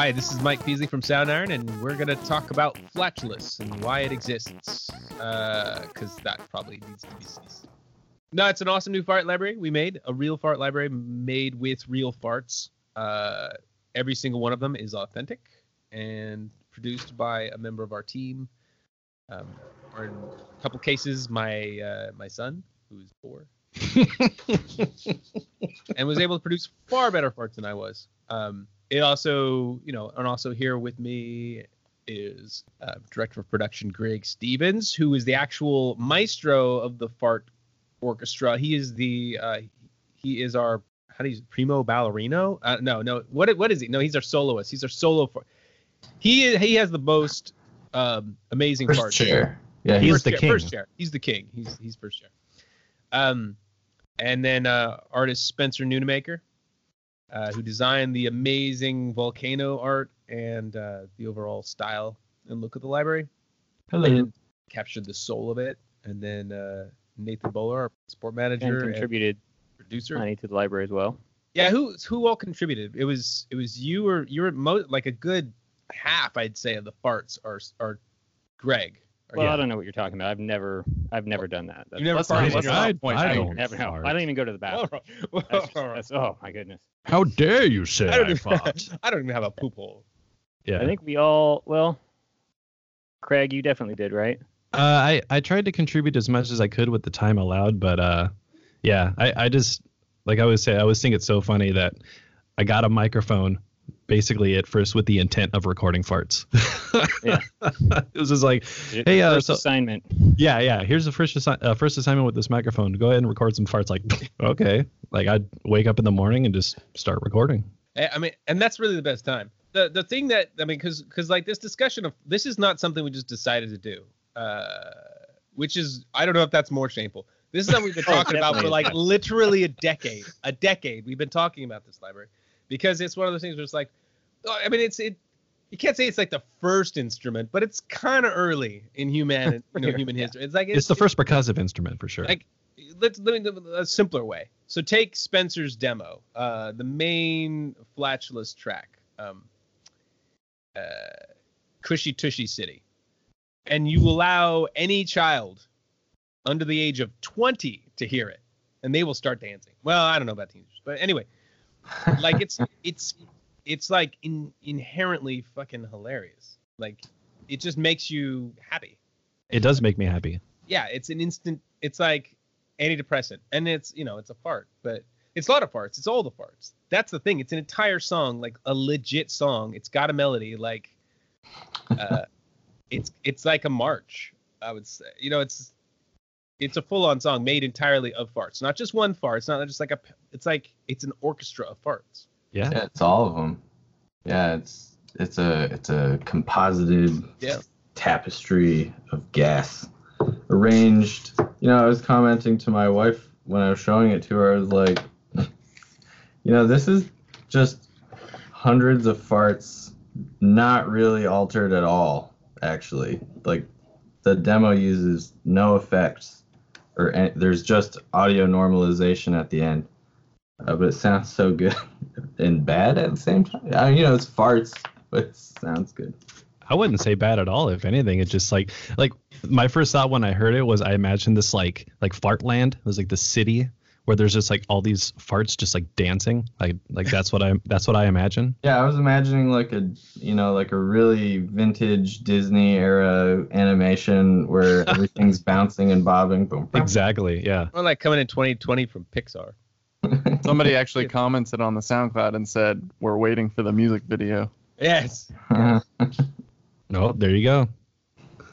Hi, this is Mike Peasley from Soundiron, and we're going to talk about Flatulous and why it exists. Because uh, that probably needs to be ceased. No, it's an awesome new fart library we made. A real fart library made with real farts. Uh, every single one of them is authentic and produced by a member of our team. Um, or in a couple cases, my uh, my son, who's four, and was able to produce far better farts than I was. Um, it also, you know, and also here with me is uh, director of production Greg Stevens, who is the actual maestro of the fart orchestra. He is the uh, he is our how do you primo ballerino? Uh, no, no. What what is he? No, he's our soloist. He's our solo. For, he he has the most um, amazing first parts. chair. Yeah, he's first the chair, king. First chair. He's the king. He's he's first chair. Um, and then uh, artist Spencer Noonemaker, uh, who designed the amazing volcano art and uh, the overall style and look of the library. Hello. And captured the soul of it. And then uh, Nathan Bowler, our sport manager and, contributed producer. money to the library as well. Yeah, who who all contributed? It was it was you or you were mo- like a good half, I'd say, of the farts are are Greg. Or Well, yeah. I don't know what you're talking about. I've never, I've never done that. That's, You've never farted in let's your not mouth? I don't never, no, fart. I don't even go to the bathroom. All That's, right. that's- oh my goodness. How dare you say I I, don't, even, fought? I don't even have a poop hole. Yeah. I think we all, well, Craig, you definitely did, right? Uh, I I tried to contribute as much as I could with the time allowed, but uh, yeah, I I just like I always say, I always think it's so funny that I got a microphone basically at first with the intent of recording farts. Yeah. it was just like, Your Hey, uh, first so- assignment. yeah, yeah. Here's the first assi- uh, first assignment with this microphone. Go ahead and record some farts. Like, okay. Like I'd wake up in the morning and just start recording. I I mean, and that's really the best time. The the thing that I mean, because because like this discussion of this is not something we just decided to do, uh, which is I don't know if that's more shameful. This is something we've been Oh, talking about for like literally a decade. A decade we've been talking about this library because it's one of those things where it's like, oh, I mean, it's it. You can't say it's like the first instrument, but it's kind of early in human, you know, human history. It's like It's, the first percussive instrument for sure. Like, let's let me a simpler way. So take Spencer's demo, uh, the main flatulous track, um, uh, Cushy Tushy City, and you allow any child under the age of 20 to hear it, and they will start dancing. Well, I don't know about teenagers, but anyway, like it's it's it's like in, inherently fucking hilarious. Like it just makes you happy it does make me happy. yeah, it's an instant. It's like antidepressant, and it's you know it's a fart, but it's a lot of farts. It's all the farts. That's the thing. It's an entire song, like a legit song. It's got a melody, like uh, it's it's like a march. I would say, you know, it's it's a full-on song made entirely of farts, not just one fart. It's not just like a. It's like it's an orchestra of farts. Yeah. Yeah, it's all of them. Yeah, it's it's a it's a composited Yeah. tapestry of gas arranged. You know, I was commenting to my wife when I was showing it to her. I was like, you know, this is just hundreds of farts, not really altered at all. Actually, like the demo uses no effects, or an- there's just audio normalization at the end. Uh, but it sounds so good and bad at the same time. I mean, you know, it's farts, but it sounds good. I wouldn't say bad at all. If anything, it's just like like my first thought when I heard it was I imagined this like like Fartland. It was like the city where there's just like all these farts just like dancing. Like like that's what I that's what I imagine. Yeah, I was imagining like a you know like a really vintage Disney era animation where everything's bouncing and bobbing. Boom. boom. Exactly. Yeah. Or like coming in 2020 from Pixar. Somebody actually commented on the SoundCloud and said, "We're waiting for the music video." Yes. No, there you go.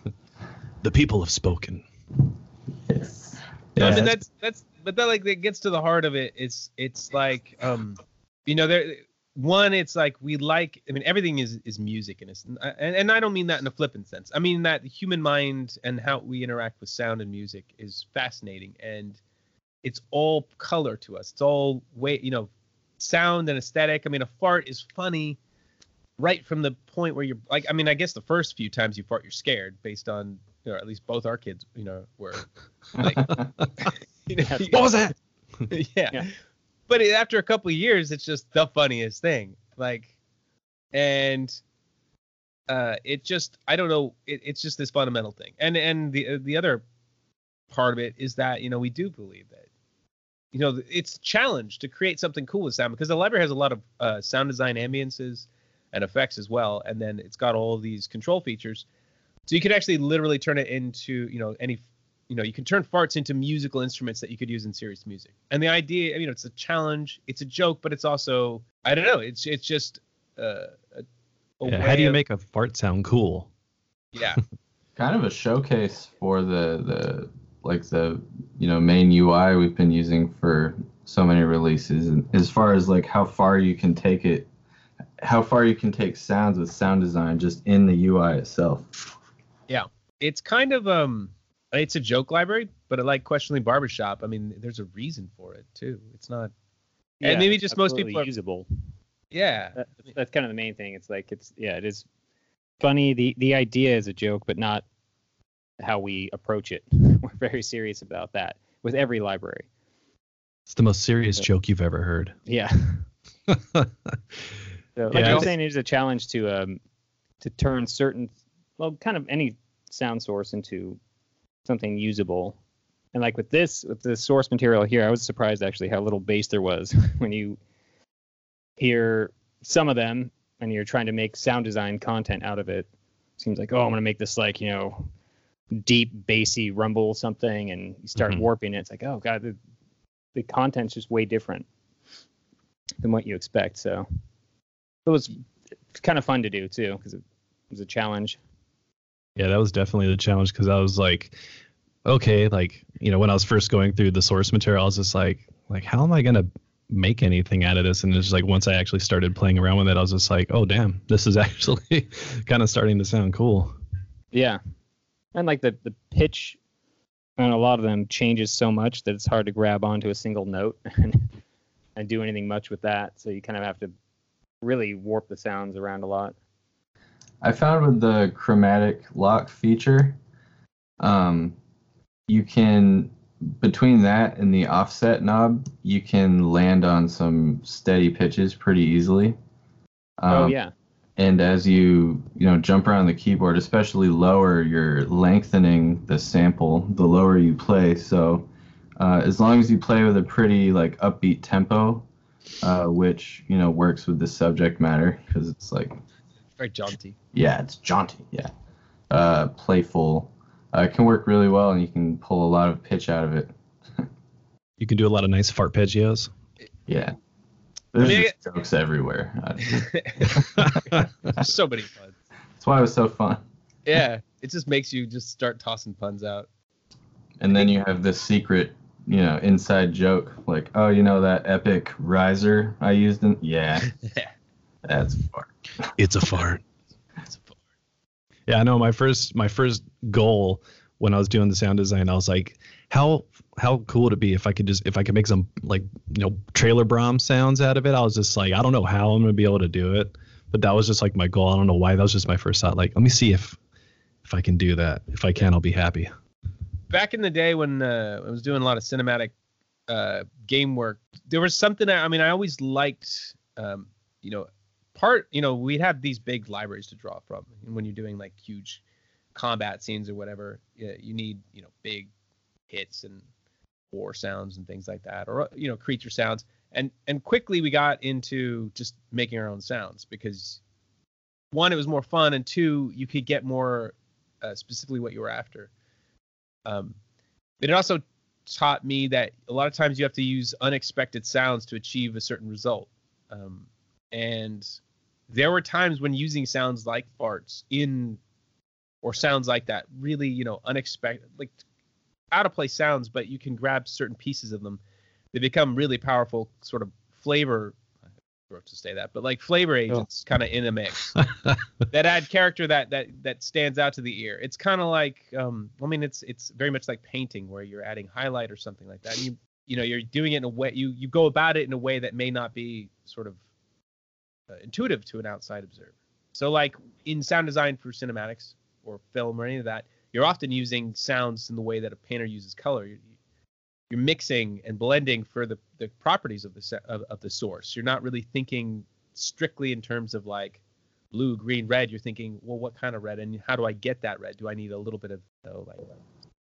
the people have spoken. yes. No, I Yeah. mean that's that's but that like that gets to the heart of it. It's it's like um you know there one it's like we like I mean everything is is music and it's and and I don't mean that in a flippant sense. I mean that the human mind and how we interact with sound and music is fascinating and it's all color to us. It's all way you know sound and aesthetic. I mean a fart is funny right from the point where you're like I mean I guess the first few times you fart you're scared based on you know at least both our kids you know were like you know, What was that? yeah. Yeah. But after a couple of years, it's just the funniest thing. Like, and uh, it just I don't know. It, it's just this fundamental thing, and and the uh, the other part of it is that you know we do believe that you know it's a challenge to create something cool with sound because the library has a lot of uh, sound design ambiances and effects as well, and then it's got all of these control features, so you can actually literally turn it into you know any you know you can turn farts into musical instruments that you could use in serious music. And the idea you know it's a challenge it's a joke but it's also i don't know it's it's just uh, a, a Yeah, how do you of- make a fart sound cool? yeah. Kind of a showcase for the the like the you know main UI we've been using for so many releases and as far as like how far you can take it how far you can take sounds with sound design just in the UI itself. Yeah, it's kind of um it's a joke library but like questionably barbershop i mean there's a reason for it too it's not And maybe just most people are- usable. yeah That, that's kind of the main thing. It's like it's yeah, it is funny. the The idea is a joke, but not how we approach it. We're very serious about that with every library. It's the most serious Yeah. joke you've ever heard. Yeah. So, like Yeah, I'm it's- saying, it's a challenge to um to turn certain well, kind of any sound source into something usable. And like with this, with the source material here, I was surprised actually how little bass there was when you hear some of them and you're trying to make sound design content out of it. Seems like, oh, I'm gonna make this like, you know, deep bassy rumble something and you start Mhm. warping it. It's like, oh god, the the content's just way different than what you expect. So it was kind of fun to do too because it was a challenge. Yeah, that was definitely the challenge because I was like, okay, like you know, when I was first going through the source material, I was just like, like how am I gonna make anything out of this? And it's like once I actually started playing around with it, I was just like, oh damn, this is actually kind of starting to sound cool. Yeah, and like the the pitch on a lot of them changes so much that it's hard to grab onto a single note and and do anything much with that. So you kind of have to really warp the sounds around a lot. I found with the chromatic lock feature, um, you can between that and the offset knob, you can land on some steady pitches pretty easily. oh Um, yeah, and as you you know jump around the keyboard especially lower you're lengthening the sample the lower you play. So uh, as long as you play with a pretty like upbeat tempo uh, which you know works with the subject matter because it's like very jaunty. Yeah it's jaunty yeah. Uh, playful. Uh, it can work really well and you can pull a lot of pitch out of it. You can do a lot of nice fart farpeggios. yeah there's mean, just jokes everywhere so many puns that's why it was so fun yeah it just makes you just start tossing puns out And then you have this secret, you know, inside joke, like, oh, you know that epic riser I used in? Yeah, yeah that's fart. It's a fart. Yeah, I know my first my first goal when I was doing the sound design, I was like, how how cool would it be if I could just if I could make some like you know trailer braams sounds out of it? I was just like, I don't know how I'm gonna be able to do it, but that was just like my goal. I don't know why. That was just my first thought. Like, let me see if if I can do that. If I can, I'll be happy. back in the day when uh, I was doing a lot of cinematic uh, game work, there was something I, I mean, I always liked, um, you know, part, you know, we'd have these big libraries to draw from. And when you're doing like huge combat scenes or whatever, you, you need, you know, big hits and war sounds and things like that, or you know, creature sounds. And and quickly we got into just making our own sounds because one, it was more fun, and two, you could get more uh, specifically what you were after. Um, but it also taught me that a lot of times you have to use unexpected sounds to achieve a certain result. Um, and there were times when using sounds like farts in or sounds like that really, you know, unexpected, like out of place sounds, but you can grab certain pieces of them. They become really powerful, sort of flavor. I wrote to say that, but like flavor agents, kind of in a mix that add character that that that stands out to the ear. It's kind of like um I mean it's it's very much like painting where you're adding highlight or something like that. And you you know you're doing it in a way you you go about it in a way that may not be sort of uh, intuitive to an outside observer. So like in sound design for cinematics or film or any of that, you're often using sounds in the way that a painter uses color. You're, you're mixing and blending for the, the properties of the se- of, of the source. You're not really thinking strictly in terms of like blue, green, red, you're thinking, well, what kind of red, and how do I get that red? Do I need a little bit of you know, like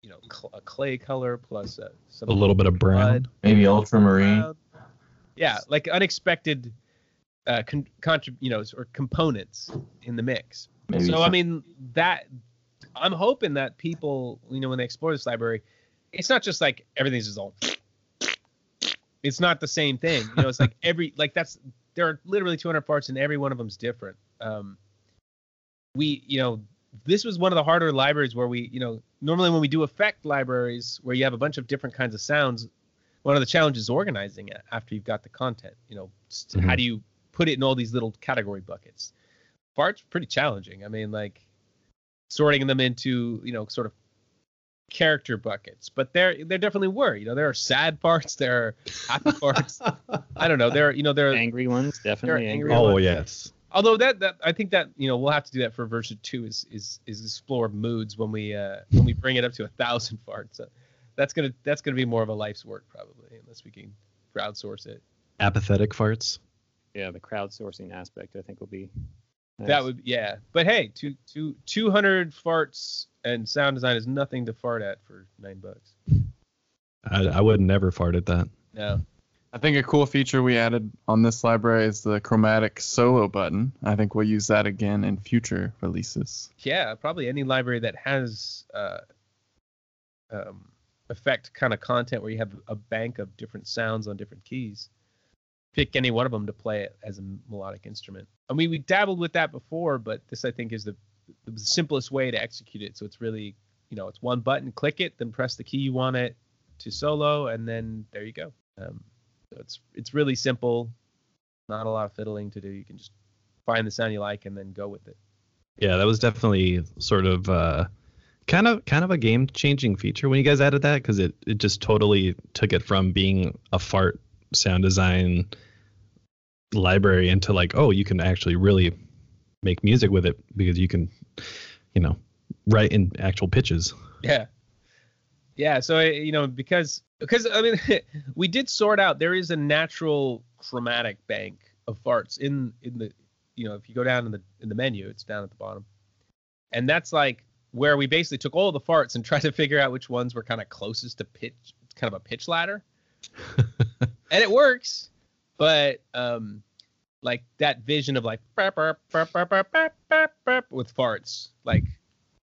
you know cl- a clay color plus uh, some A little bit of brown. blood, Maybe ultramarine. brown? Yeah, like unexpected uh, con- contrib- you know, or components in the mix. Maybe so I mean that I'm hoping that people, you know, when they explore this library, it's not just like everything's just all. It's not the same thing, you know. It's like every like that's there are literally 200 parts and every one of them's different. Um, we, you know, this was one of the harder libraries where we, you know, normally when we do effect libraries where you have a bunch of different kinds of sounds, one of the challenges is organizing it after you've got the content. You know, just how do you put it in all these little category buckets? Farts pretty challenging. I mean, like sorting them into you know sort of character buckets, but there there definitely were. You know, there are sad parts there are happy parts I don't know. There, are you know, there. Are, Angry ones, definitely angry angry. ones. Oh yes. although that that I think that you know we'll have to do that for version two is is is explore moods when we uh when we bring it up to a thousand farts. Uh, that's gonna that's gonna be more of a life's work probably unless we can crowdsource it. Apathetic farts. Yeah, the crowdsourcing aspect I think will be. That nice. would yeah. But hey, two two two hundred farts and sound design is nothing to fart at for nine bucks. I, I would never fart at that. No. I think a cool feature we added on this library is the chromatic solo button. I think we'll use that again in future releases. Yeah, probably any library that has uh, um, effect kind of content where you have a bank of different sounds on different keys. Pick any one of them to play it as a melodic instrument. I mean, we dabbled with that before, but this I think is the, the simplest way to execute it. So it's really, you know, it's one button, click it, then press the key you want it to solo, and then there you go. Um, so it's it's really simple, not a lot of fiddling to do. You can just find the sound you like and then go with it. Yeah, that was definitely sort of uh, kind of kind of a game changing feature when you guys added that because it it just totally took it from being a fart sound design library into like oh you can actually really make music with it because you can you know write in actual pitches. Yeah. Yeah. So you know because because I mean we did sort out there is a natural chromatic bank of farts in in the you know if you go down in the in the menu it's down at the bottom, and that's like where we basically took all the farts and tried to figure out which ones were kind of closest to pitch kind of a pitch ladder, and it works, but um, like that vision of like burp, burp, burp, with farts, like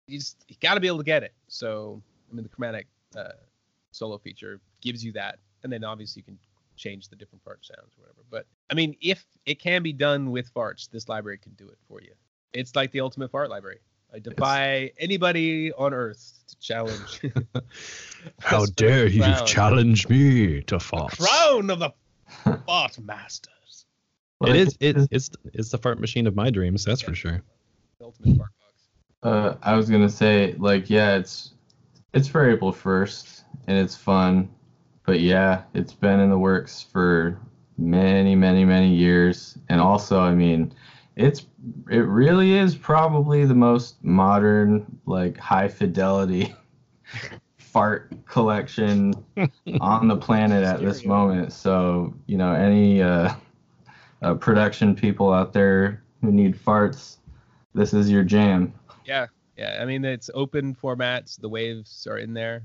you just you got to be able to get it. So I mean, the chromatic uh, solo feature gives you that, and then obviously you can change the different fart sounds or whatever. But I mean, if it can be done with farts, this library can do it for you. It's like the ultimate fart library. I defy anybody on earth to challenge. How dare you crown. challenge me to fart? Crown of the fart masters. It Like, it, it's it's the fart machine of my dreams, that's for sure. The ultimate fart box. Uh, I was gonna say, like, yeah, it's it's for April first, and it's fun, but yeah, it's been in the works for many, many, many years, and also, I mean, it's it really is probably the most modern, like, high fidelity fart collection on the planet at this moment. So, you know, any uh, uh, production people out there who need farts, this is your jam. Yeah, yeah. I mean, it's open formats. The waves are in there.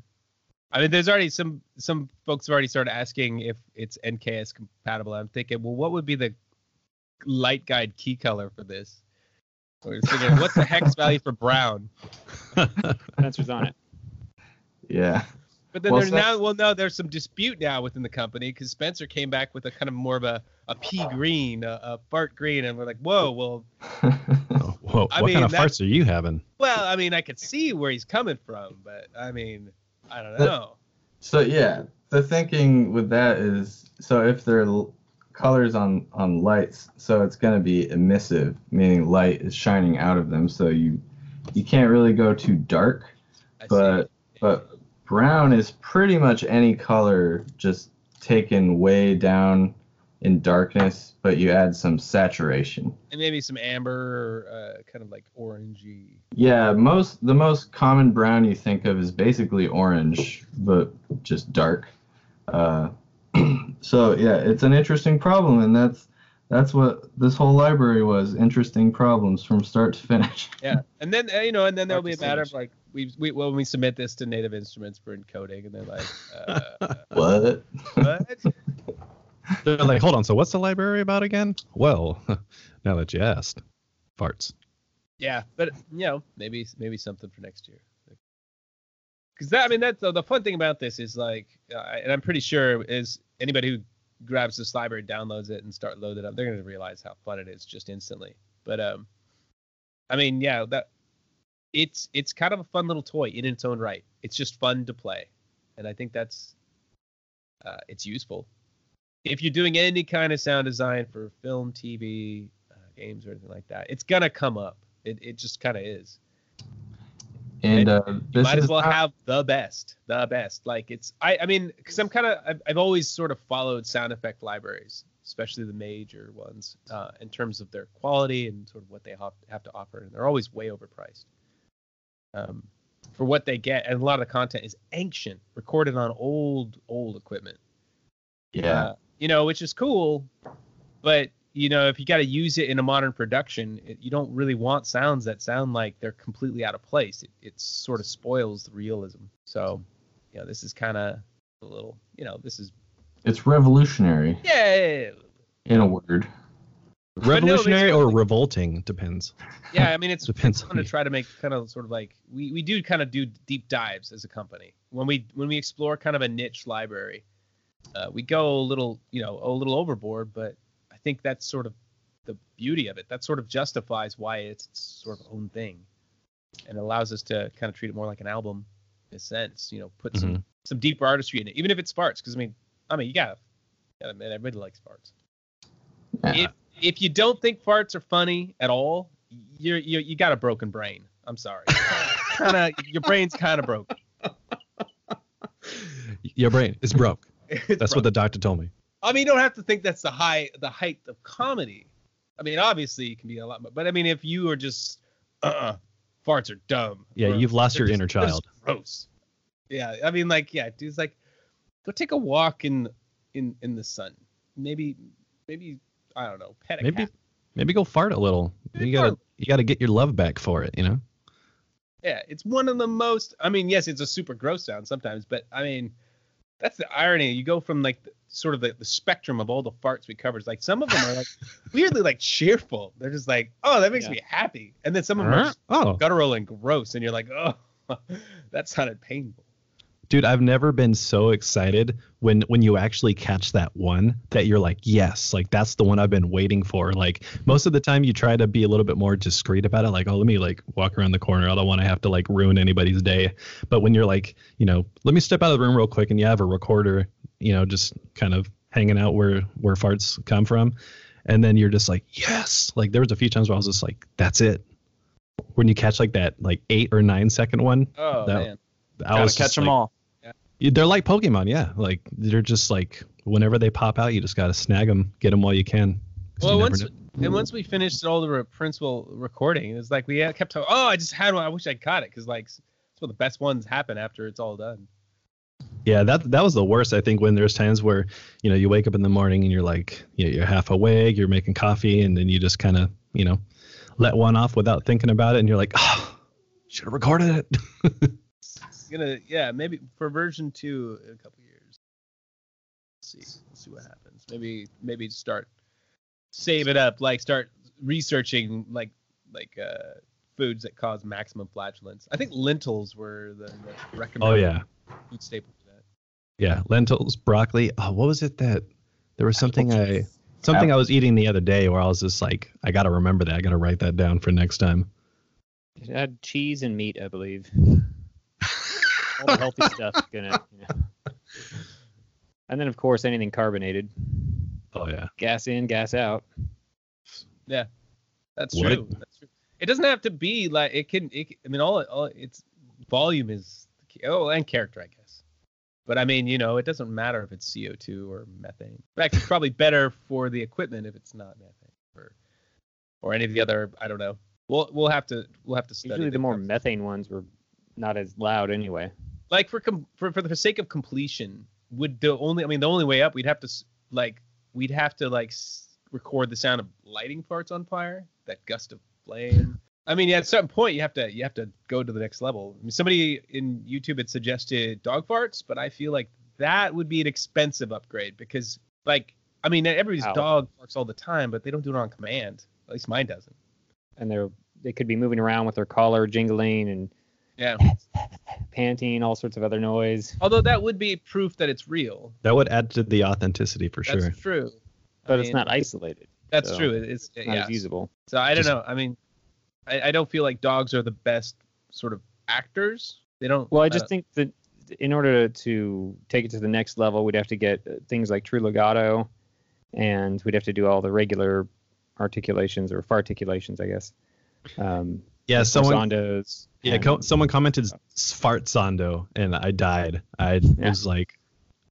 I mean, there's already some some folks have already started asking if it's NKS compatible. I'm thinking, well, what would be the light guide key color for this? So we're thinking, what's the hex value for brown? Spencer's on it. Yeah. But then Well, there's so- now, well, no, there's some dispute now within the company because Spencer came back with a kind of more of a, a pea green, a, a fart green, and we're like, whoa, well, Oh, whoa, I what mean, kind of that- farts are you having? well, I mean, I could see where he's coming from, but I mean, I don't That- know. so yeah, the thinking with that is so if there are l- colors on on lights, so it's going to be emissive, meaning light is shining out of them. So you you can't really go too dark, I see. but but brown is pretty much any color just taken way down in darkness, but you add some saturation. and maybe some amber or uh, kind of like orangey. Yeah, most the most common brown you think of is basically orange, but just dark. Uh, so yeah, it's an interesting problem, and that's That's what this whole library was. Interesting problems from start to finish. Yeah, and then uh, you know, and then there'll be a matter of like we, we when we submit this to Native Instruments for encoding, and they're like, uh, What? what? They're like, hold on. So what's the library about again? Well, now that you asked, farts. Yeah, but you know, maybe maybe something for next year. Because that, I mean, that's the, the fun thing about this is like, uh, and I'm pretty sure is anybody who grabs this library, downloads it, and start loading it up, they're gonna realize how fun it is just instantly. But um, I mean, yeah, that it's it's kind of a fun little toy in its own right. It's just fun to play, and I think that's uh, it's useful. If you're doing any kind of sound design for film, TV, uh, games, or anything like that, it's gonna come up. It it just kind of is. And uh, You might as well have the best, the best. Like it's I I mean, because I'm kind of I've, I've always sort of followed sound effect libraries, especially the major ones, uh, in terms of their quality and sort of what they have, have to offer, and they're always way overpriced. Um, for what they get, and a lot of the content is ancient, recorded on old old equipment. yeah. Uh, you know, which is cool, but you know, if you got to use it in a modern production, it, you don't really want sounds that sound like they're completely out of place. It, it sort of spoils the realism. So, you know, this is kind of a little, you know, this is It's revolutionary yeah, in a word. But no, Revolutionary or revolting depends. yeah. I mean, it's Depends fun on to try to make kind of sort of like we we do kind of do deep dives as a company when we when we explore kind of a niche library. Uh, we go a little, you know, a little overboard, but I think that's sort of the beauty of it. That sort of justifies why it's its sort of own thing, and allows us to kind of treat it more like an album, in a sense. You know, put some mm-hmm. some deeper artistry in it, even if it's farts. Because I mean, I mean, you gotta, gotta admit, everybody likes farts. Yeah. If if you don't think farts are funny at all, you're you you got a broken brain. I'm sorry. kind of your brain's kind of broken. Your brain is broke. It's That's what the doctor told me. I mean, you don't have to think that's the high, the height of comedy. I mean, obviously, it can be a lot, more, but I mean, if you are just, uh, farts are dumb. Yeah, or you've lost they're your just- inner child. Gross. Yeah, I mean, like, yeah, dude's like, go take a walk in, in, in the sun. Maybe, maybe, I don't know, pet a Maybe cat. maybe go fart a little. Maybe You gotta fart. you gotta get your love back for it, you know? Yeah, it's one of the most. I mean, yes, it's a super gross sound sometimes, but I mean, that's the irony. You go from like the, sort of the, the spectrum of all the farts we covered. It's like some of them are like weirdly like cheerful. They're just like, oh, that makes Yeah. me happy, and then some of them are Oh, guttural and gross, and you're like, oh, that sounded painful. Dude, I've never been so excited when when you actually catch that one that you're like, yes, like that's the one I've been waiting for. Like most of the time you try to be a little bit more discreet about it, like, oh, let me like walk around the corner. I don't want to have to like ruin anybody's day. But when you're like, you know, let me step out of the room real quick and you have a recorder, you know, just kind of hanging out where where farts come from. And then you're just like, yes. Like there was a few times where I was just like, that's it. When you catch like that like eight or nine second one, Oh That- man, I Gotta was catch them like, all. They're like Pokemon, yeah. Like they're just like whenever they pop out, you just gotta snag them, get them while you can. Well, you once and once we finished all the re- principal recording, it was like we kept talking. Oh, I just had one. I wish I caught it because like it's one of the best ones happen after it's all done. yeah, that that was the worst. I think when there's times where you know you wake up in the morning and you're like you know, you're half awake, you're making coffee, and then you just kind of you know let one off without thinking about it, and you're like, ah, oh, should have recorded it. It's gonna yeah maybe for version two in a couple years. Let's see let's see what happens. Maybe maybe start save it up like start researching like like uh foods that cause maximum flatulence. I think lentils were the, the recommended oh yeah, food staple for that. yeah, lentils, broccoli. Oh, what was it that there was something I something I was eating the other day where I was just like, I gotta remember that. I gotta write that down for next time. It had cheese and meat, I believe. All the healthy stuff gonna. You know. And then of course anything carbonated. Oh yeah. Gas in, gas out. Yeah, that's What true. That's true. It doesn't have to be like it can. It, I mean, all all its volume is oh, and character, I guess. But I mean, you know, it doesn't matter if it's CO2 or methane. In fact, it's probably better for the equipment if it's not methane or or any of the other. I don't know. We'll we'll have to we'll have to study. Usually the more methane ones were not as loud anyway. like for com- for for the sake of completion, would the only I mean the only way up we'd have to like we'd have to like s- record the sound of lighting parts on fire, that gust of flame. I mean, at a certain point you have to you have to go to the next level. I mean, somebody in YouTube had suggested dog farts, but I feel like that would be an expensive upgrade because, like, I mean, everybody's Ow. dog farts all the time, but they don't do it on command. At least mine doesn't. And they're they could be moving around with their collar jingling and Yeah. panting, all sorts of other noise. Although that would be proof that it's real. That would add to the authenticity for That's sure. true. I But it's mean, not isolated. That's so true. It- It's Not yeah. as usable. So I don't Just- know. I mean, I, I don't feel like dogs are the best sort of actors. They don't. Well, I uh, just think that in order to take it to the next level, we'd have to get uh, things like true legato, and we'd have to do all the regular articulations or farticulations, I guess. Um, Yeah, someone glossandos yeah, and co- someone commented fart sondo and I died. I Yeah. was like,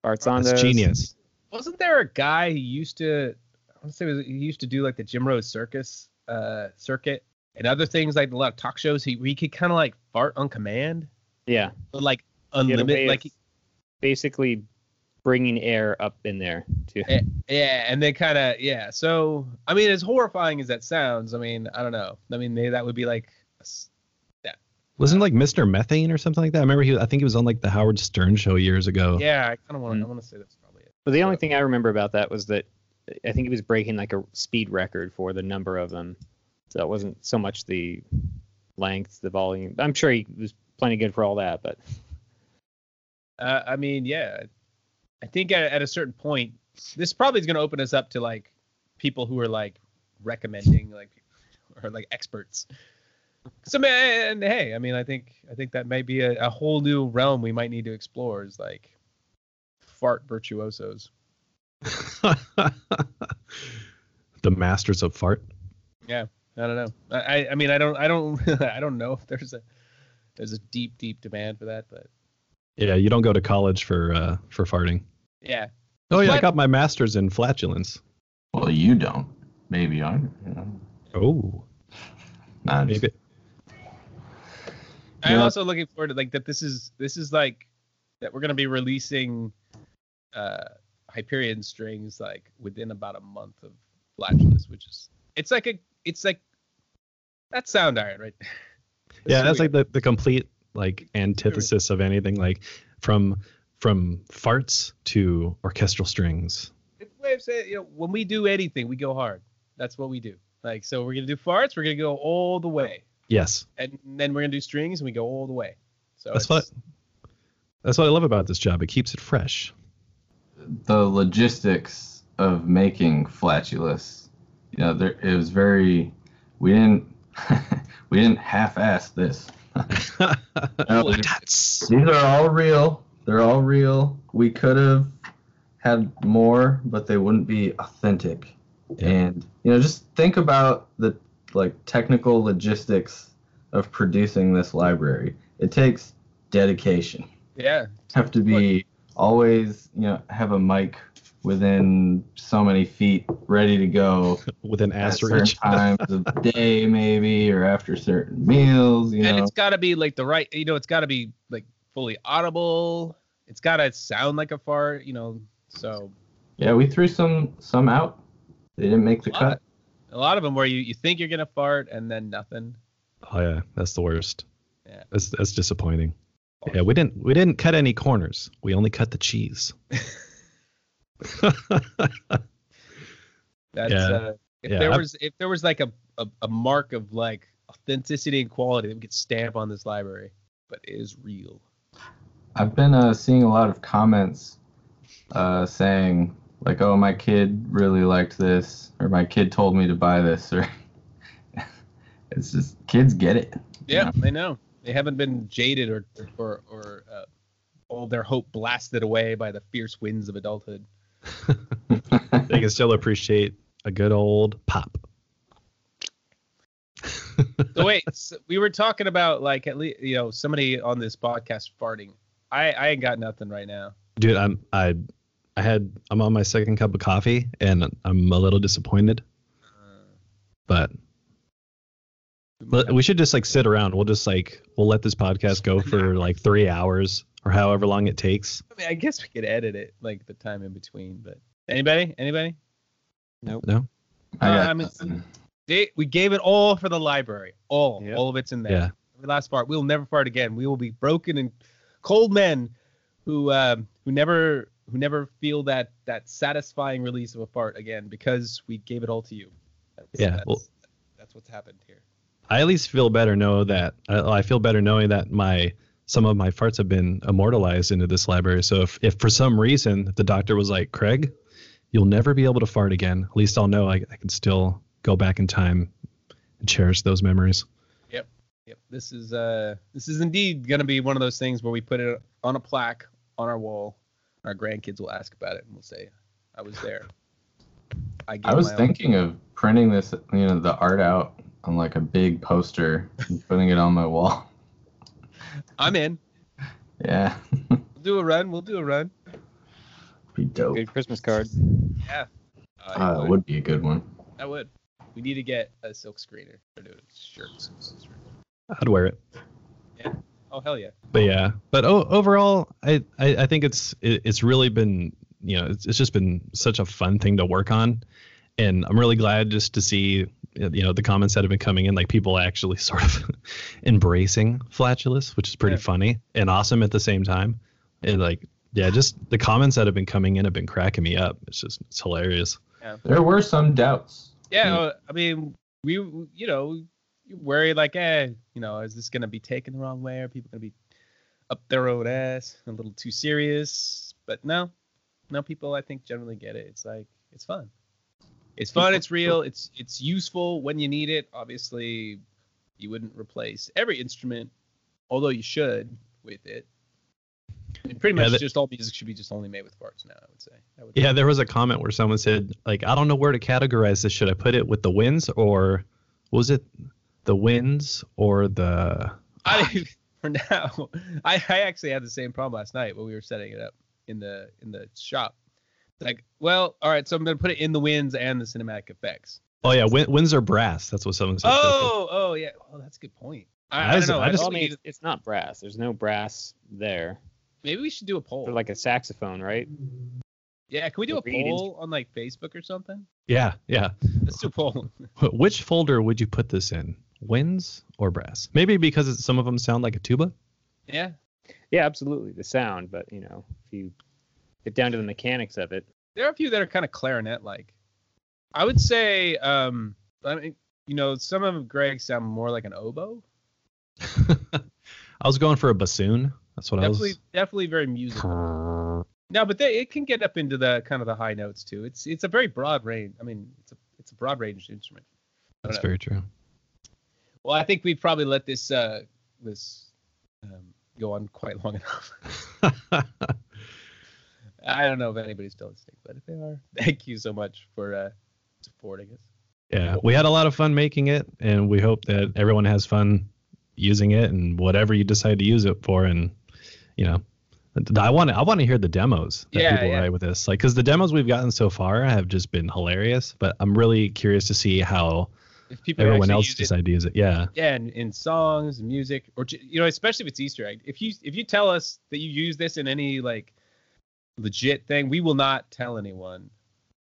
fartzondos. that's genius. wasn't there a guy who used to? I want to say he used to do like the Jim Rose Circus uh, circuit and other things like a lot of talk shows. He he could kind of like fart on command, Yeah, but like he had a unlimited. Like basically bringing air up in there too. Eh. yeah, and they kind of yeah. So I mean, as horrifying as that sounds, I mean, I don't know. I mean, they, that would be like. A s- Wasn't it like Mr. Methane or something like that? I remember he I think he was on like the Howard Stern show years ago. Yeah, I kind of want Mm. to. I want to say that's probably it. But the only thing I remember about that was that I think he was breaking like a speed record for the number of them. So it wasn't so much the length, the volume. I'm sure he was plenty good for all that, but Uh, I mean, yeah. I think at, at a certain point, this probably is going to open us up to like people who are like recommending like or like experts. So man, hey, I mean, I think I think that might be a, a whole new realm we might need to explore is like fart virtuosos. the masters of fart. Yeah, I don't know. I I- I mean, I don't I don't I don't know if there's a there's a deep deep demand for that, but Yeah, you don't go to college for uh for farting. yeah. Oh yeah, I got my master's in flatulence. Well, you don't. Maybe I'm. You know. Oh, Nah, maybe. I'm also looking forward to like that. This is this is like that we're gonna be releasing uh Hyperion strings like within about a month of Flatulence, which is it's like a it's like that's Soundiron, right? Yeah, that's like the, the complete like antithesis of anything like from from farts to orchestral strings. it's a way of saying you know when we do anything, we go hard. That's what we do. Like so, we're gonna do farts. We're gonna go all the way, Yes, and then we're gonna do strings, and we go all the way. So that's what that's what I love about this job. It keeps it fresh. the logistics of making flatulous, you know, there it was very. We didn't. we didn't half-ass this. No, These are all real. They're all real. We could have had more, but they wouldn't be authentic. Yeah. And you know, just think about the like technical logistics of producing this library. It takes dedication. Yeah, Have to be always, you know, have a mic within so many feet ready to go with an at certain times of the day, maybe, or after certain meals. You and know, it's got to be like the right. You know, it's got to be like fully audible. It's got to sound like a fart. You know, so yeah, we threw some some out. They didn't make the A lot. cut. A lot of them where you, you think you're gonna fart and then nothing. Oh yeah, that's the worst. Yeah. That's that's disappointing. Yeah, we didn't we didn't cut any corners. We only cut the cheese. That's Yeah. uh, if Yeah, there I've- was if there was like a, a a mark of like authenticity and quality that we could stamp on this library, but it is real. I've been uh, seeing a lot of comments uh, saying like, "Oh, my kid really liked this," or "My kid told me to buy this," or it's just kids get it. Yeah, they know. They haven't been jaded or or or uh, all their hope blasted away by the fierce winds of adulthood. they can still appreciate a good old pop. So wait, so we were talking about like at least you know somebody on this podcast farting. I I ain't got nothing right now. Dude, I'm I I had I'm on my second cup of coffee and I'm a little disappointed, Uh, but but we should just like sit around. We'll just like we'll let this podcast go for like 3 hours or however long it takes. I mean, I guess we could edit it like the time in between. But anybody, anybody? Nope. No? I got Uh, I mean. They, we gave it all for the library. All, Yep. all of it's in there. Yeah. Every last part. We'll never fart again. We will be broken and cold men who um, who never who never feel that that satisfying release of a fart again because we gave it all to you. That's, Yeah, That's, well- that's what's happened here. I at least feel better know that I, I feel better knowing that my some of my farts have been immortalized into this library. So if, if for some reason the doctor was like, Craig, you'll never be able to fart again, at least I'll know I, I can still go back in time and cherish those memories. Yep. This is uh this is indeed gonna be one of those things where we put it on a plaque on our wall. Our grandkids will ask about it and we'll say, I was there. I, I was my all." thinking of printing this, you know, the art out on like a big poster and putting it on my wall. I'm in. Yeah, We'll do a run. We'll do a run. be dope. Good Christmas card. Yeah. I Uh, would. would be a good one. That would. We need to get a silk screener or do shirts. I'd wear it. Oh hell yeah. But yeah, but o- overall, I, I I think it's it, it's really been you know it's, it's just been such a fun thing to work on, and I'm really glad just to see you know the comments that have been coming in like people actually sort of embracing flatulence, which is pretty Yeah. funny and awesome at the same time, and like yeah, just the comments that have been coming in have been cracking me up. It's just it's hilarious. Yeah. There were some doubts. Yeah. Uh, I mean, we you know you worry like, eh, you know, is this gonna be taken the wrong way? Are people gonna be up their own ass, a little too serious? But no, no. People I think generally get it. It's like it's fun. It's fun. It's real. It's it's useful when you need it. Obviously, you wouldn't replace every instrument, although you should with it. And pretty Yeah, much that- just all music should be just only made with parts now. I would say. Would Yeah, there was a comment where someone said like I don't know where to categorize this. Should I put it with the wins or was it the winds or the I for now. I, I actually had the same problem last night when we were setting it up in the in the shop. Like, well, all right, so I'm gonna put it in the winds and the cinematic effects. Oh yeah, win, wins or brass. That's what someone said. Oh, oh yeah. Oh, that's a good point. I, I I don't know. I I just- just Well, I mean, it's, it's not brass. There's no brass there. maybe we should do a poll. They're like a saxophone, right? yeah, can we do a the reed poll on like Facebook or something? Yeah, yeah. Let's do a poll. Which folder would you put this in? Wins or brass? Maybe because some of them sound like a tuba. yeah. Yeah, absolutely. The sound, but you know, if you get down to the mechanics of it, There are a few that are kind of clarinet like. I would say, um, I mean, you know, some of Greg sound more like an oboe. I was going for a bassoon. That's what Definitely, I was. definitely very musical. No, but they, it can get up into the kind of the high notes too. It's it's a very broad range. I mean, it's a it's a broad range instrument. That's know. very true. Well, I think we'd probably let this uh this um, go on quite long enough. I don't know if anybody's still listening, but if they are, thank you so much for uh supporting us. yeah, we had a lot of fun making it, and we hope that everyone has fun using it and whatever you decide to use it for. And you know, I want to I want to hear the demos that Yeah, people yeah. write with this, like because the demos we've gotten so far have just been hilarious. But I'm really curious to see how If people everyone else it- use it. Yeah. yeah, in, in songs, music, or you know, especially if it's Easter egg. If you if you tell us that you use this in any like legit thing, we will not tell anyone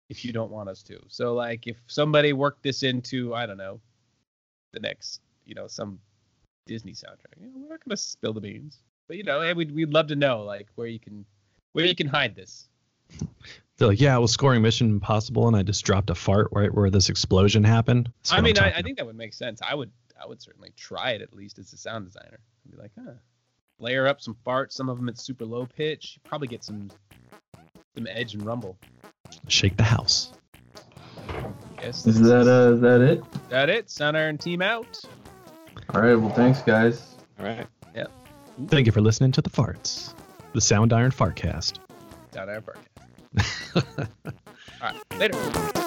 if you don't want us to. So like, if somebody worked this into, I don't know, the next, you know, some Disney soundtrack, you know, we're not gonna spill the beans. But you know, hey, we'd we'd love to know like where you can where you can hide this. They're like, yeah, I was scoring Mission Impossible, and I just dropped a fart right where this explosion happened. I mean, I, I think that would make sense. I would I would certainly try it at least as a sound designer. I'd be like, huh. Layer up some farts, some of them at super low pitch. You probably get some some edge and rumble. Shake the house. Yes. Is that uh, is that it? that it? Soundiron team out. All right. Well, thanks, guys. all right. Yep. Thank you for listening to the farts, the Soundiron Fartcast. Down Iron Podcast. All right. Later.